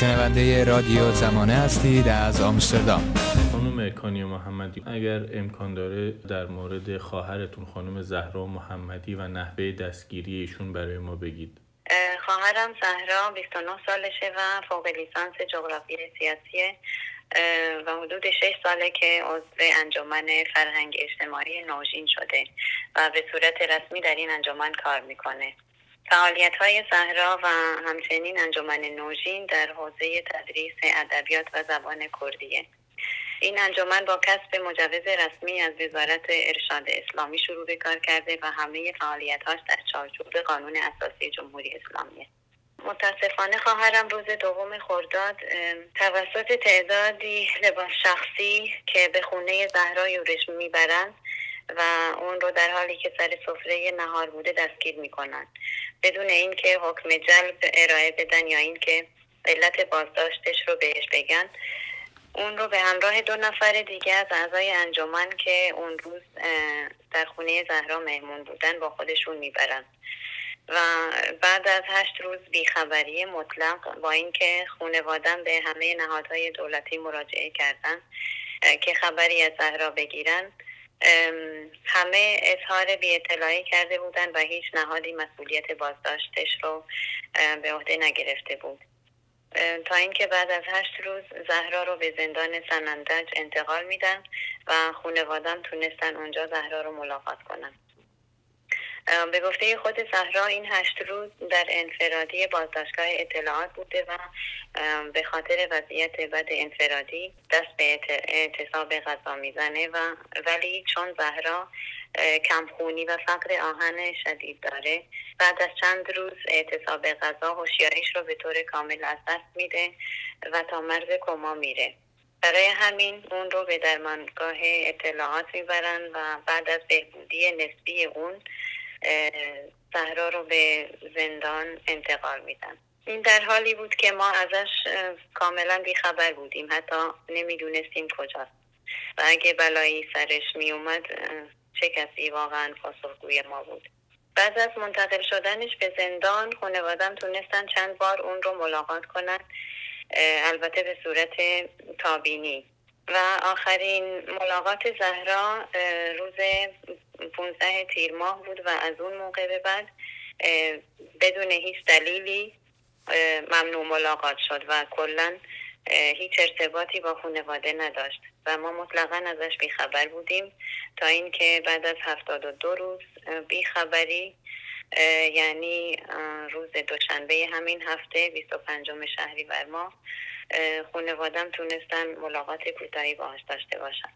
شنونده رادیو زمانه هستید از آمستردام. خانم کانیا محمدی اگر امکان داره در مورد خواهرتون خانم زهرا محمدی و نحوه دستگیری ایشون برای ما بگید. خواهرم زهرا 29 سالشه و فوق لیسانس جغرافی سیاسیه و حدود 6 ساله که عضو انجمن فرهنگ اجتماعی نوژین شده و به صورت رسمی در این انجمن کار می‌کنه. فعالیت های زهرا و همچنین انجمن نوژین در حوزه تدریس ادبیات و زبان کردیه. این انجمن با کسب مجوز رسمی از وزارت ارشاد اسلامی شروع به کار کرده و همه فعالیتهاش در چارچوب قانون اساسی جمهوری اسلامیه. متاسفانه خواهرم روز دوم خرداد توسط تعدادی لباس شخصی که به خونه زهرا یورش می‌برند و اون رو در حالی که سر سفره نهار بوده دستگیر می‌کنند بدون اینکه حکم جلب ارائه بدن یا اینکه علت بازداشتش رو بهش بگن اون رو به همراه دو نفر دیگه از اعضای انجمن که اون روز در خونه زهرا مهمون بودن با خودشون می‌برن. و بعد از هشت روز بیخبری مطلق با اینکه خانوادم به همه نهادهای دولتی مراجعه کردن که خبری از زهرا بگیرن همه اظهار بی اطلاعی کرده بودن و هیچ نهادی مسئولیت بازداشتش رو به عهده نگرفته بود. تا اینکه بعد از هشت روز زهرا رو به زندان سنندج انتقال میدن و خانوادم تونستن اونجا زهرا رو ملاقات کنن. به گفته خود زهرا این هشت روز در انفرادی بازداشتگاه اطلاعات بوده و به خاطر وضعیت بد انفرادی دست به اعتصاب غذا می‌زنه و ولی چون زهرا کمخونی و فقر آهن شدید داره بعد از چند روز اعتصاب غذا هوشیاریش رو به طور کامل از دست میده و تا مرز کما میره. برای همین اون رو به درمانگاه اطلاعات می‌برن و بعد از بهبودی نسبی اون زهرا رو به زندان انتقال میدن. این در حالی بود که ما ازش کاملا بیخبر بودیم. حتی نمی‌دونستیم کجاست. و اگه بلایی سرش میومد چه کسی واقعا پاسخگوی ما بود؟ بعد از منتقل شدنش به زندان خانوادم تونستن چند بار اون رو ملاقات کنن. البته به صورت تابینی. و آخرین ملاقات زهرا روز 15 تیر ماه بود و از اون موقع به بعد بدون هیچ دلیلی ممنوع ملاقات شد و کلا هیچ ارتباطی با خانواده نداشت و ما مطلقا ازش بیخبر بودیم تا اینکه بعد از هفتاد و دو روز بیخبری یعنی روز دوشنبه همین هفته 25 شهری بر ما خانوادم تونستن ملاقات کوتاهی باهاش داشته باشن.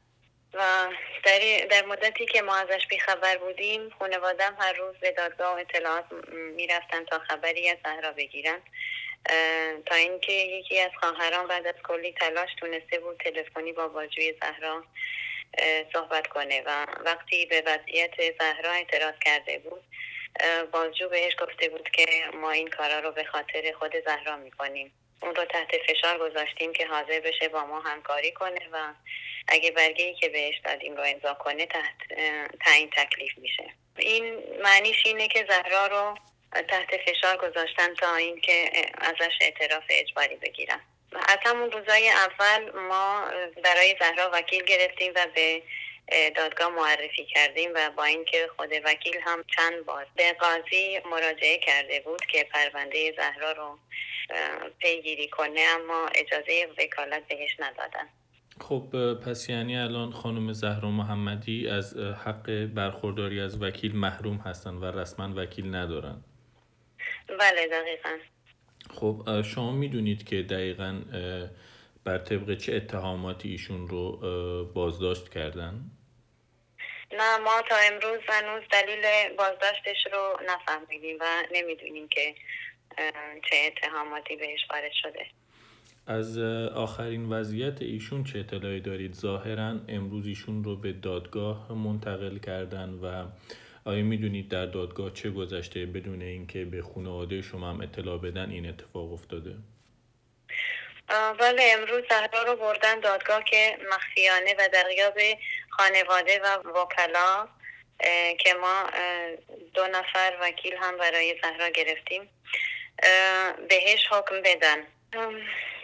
و در, در مدتی که ما ازش بیخبر بودیم خانوادم هر روز به دادگاه اطلاعات می‌رفتن تا خبری از زهرا بگیرن. تا اینکه یکی از خواهران بعد از کلی تلاش تونسته بود تلفنی با باجوی زهرا صحبت کنه و وقتی به وضعیت زهرا اعتراض کرده بود بازجو بهش گفته بود که ما این کارا رو به خاطر خود زهرا می‌کنیم. اون رو تحت فشار گذاشتیم که حاضر بشه با ما همکاری کنه و اگه برگه که بهش دادیم رو امضا کنه تحت تعیین تکلیف میشه. این معنیش اینه که زهرا رو تحت فشار گذاشتن تا اینکه ازش اعتراف اجباری بگیرن از همون روزای اول ما برای زهرا وکیل گرفتیم و به دادگاه معرفی کردیم و با اینکه خود وکیل هم چند بار به قاضی مراجعه کرده بود که پرونده زهرا رو پیگیری کنه اما اجازه وکالت بهش ندادن. خب پس یعنی الان خانم زهرا محمدی از حق برخورداری از وکیل محروم هستن و رسما وکیل ندارن؟ بله دقیقا. خب شما می‌دونید که دقیقا بر طبق چه اتهاماتی ایشون رو بازداشت کردن؟ نه ما تا امروز هنوز دلیل بازداشتش رو نفهمیدیم و نمی‌دونیم که چه اتهاماتی بهش وارد شده از آخرین وضعیت ایشون چه اطلاعی دارید؟ ظاهرا امروز ایشون رو به دادگاه منتقل کردن و آیا می‌دونید در دادگاه چه گذشته بدون اینکه به خانواده شما هم اطلاع بدن این اتفاق افتاده؟ بله امروز زهرا رو بردن دادگاه که مخفیانه و در غیاب خانواده و وکلا که ما دو نفر وکیل هم برای زهرا گرفتیم بهش حکم بدن.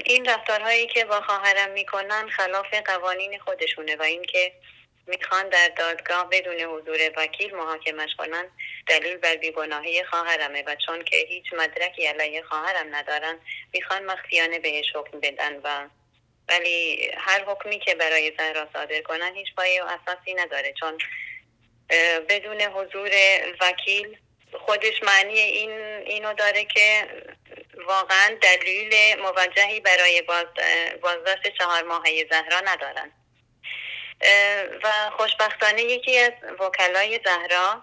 این رفتارهایی که با خواهرم می‌کنن خلاف قوانین خودشونه و اینکه می‌خوان در دادگاه بدون حضور وکیل محاکمش کنن دلیل بر بیگناهی خواهرمه و چون که هیچ مدرکی علیه خواهرم ندارن می‌خوان مخفیانه بهش حکم بدن و ولی هر حکمی که برای زهرا صادر کنن هیچ پایه و اساسی نداره. چون بدون حضور وکیل خودش معنی این اینو داره که واقعا دلیل موجهی برای باز بازداشت چهار ماهه زهرا ندارن. و خوشبختانه یکی از وکلای زهرا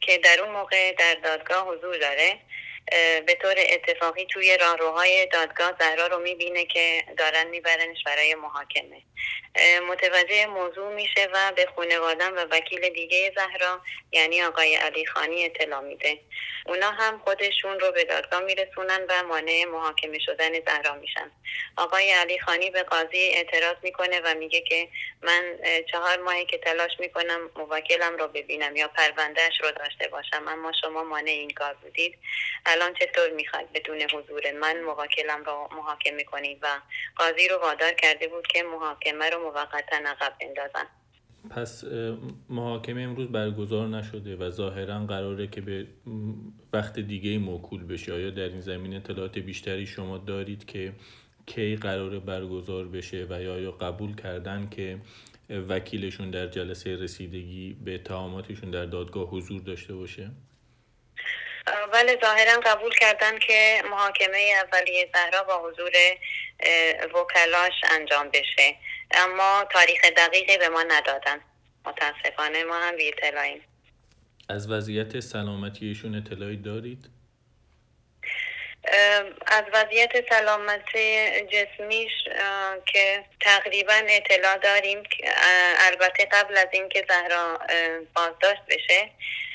که در اون موقع در دادگاه حضور داره به طور اتفاقی توی راهروهای دادگاه زهرا رو می‌بینه که دارن میبرنش برای محاکمه. متوجه موضوع میشه و به خانوادم و وکیل دیگه زهرا یعنی آقای علی خانی اطلاع میده. اونا هم خودشون رو به دادگاه میرسونن و مانع محاکمه شدن زهرا میشن. آقای علی خانی به قاضی اعتراض می‌کنه و میگه که من چهار ماهی که تلاش می‌کنم موکلم رو ببینم یا پروندهش رو داشته باشم اما شما مانع این کار بودید. الان چطور می‌خواد بدون حضور من موکلم رو محاکمه کنید و قاضی رو وادار کرده بود که محاکمه رو موقتا عقب بندازن. پس محاکمه امروز برگزار نشده و ظاهرا قراره که به وقت دیگه موکول بشه آیا در این زمین اطلاعات بیشتری شما دارید که کی قراره برگزار بشه و یا آیا قبول کردن که وکیلشون در جلسه رسیدگی به اتهاماتشون در دادگاه حضور داشته باشه؟ بله ظاهرا قبول کردن که محاکمه اولیه زهرا با حضور وکلاش انجام بشه. اما تاریخ دقیقی به ما ندادن. متاسفانه ما هم بی از وضعیت سلامتیشون اطلاعی دارید؟ از وضعیت سلامت جسمیش که تقریبا اطلاع داریم البته قبل از اینکه زهرا بازداشت بشه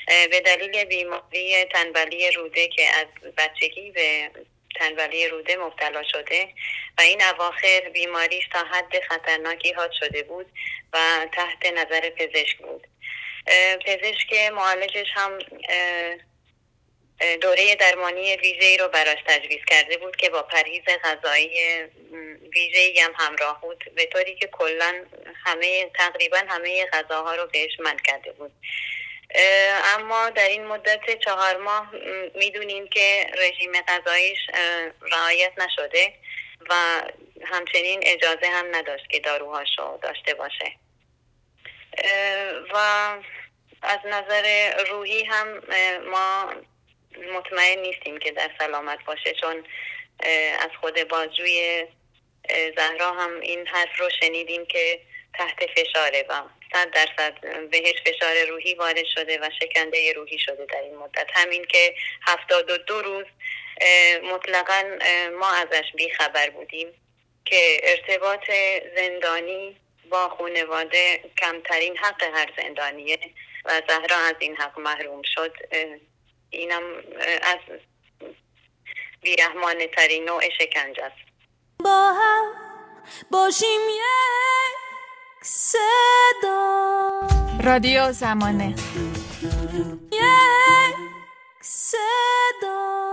به دلیل بیماری تنبلی روده که از بچگی به تنبلی روده مبتلا شده و این اواخر بیماریش تا حد خطرناکی حاد شده بود و تحت نظر پزشک بود. پزشک معالجش هم دوره درمانی ویژه‌ای رو براش تجویز کرده بود که با پرهیز غذایی ویژه‌ای هم همراه بود به طوری که کلا همه تقریبا همه غذاها رو بهش من کرده بود. اما در این مدت چهار ماه می‌دونیم که رژیم غذاییش رعایت نشده و همچنین اجازه هم نداشت که داروهاشو داشته باشه. و از نظر روحی هم ما مطمئن نیستیم که در سلامت باشه چون از خود بازجوی زهرا هم این حرف رو شنیدیم که تحت فشاره و صد درصد بهش فشار روحی وارد شده و شکنده روحی شده در این مدت. همین که هفتاد و دو روز مطلقا ما ازش بیخبر بودیم که ارتباط زندانی با خانواده کمترین حق هر زندانیه و زهرا از این حق محروم شد. اینم از بیرحمانه ترین نوع شکنجه است. با هم باشیم یک صدا. رادیو زمانه. یک صدا.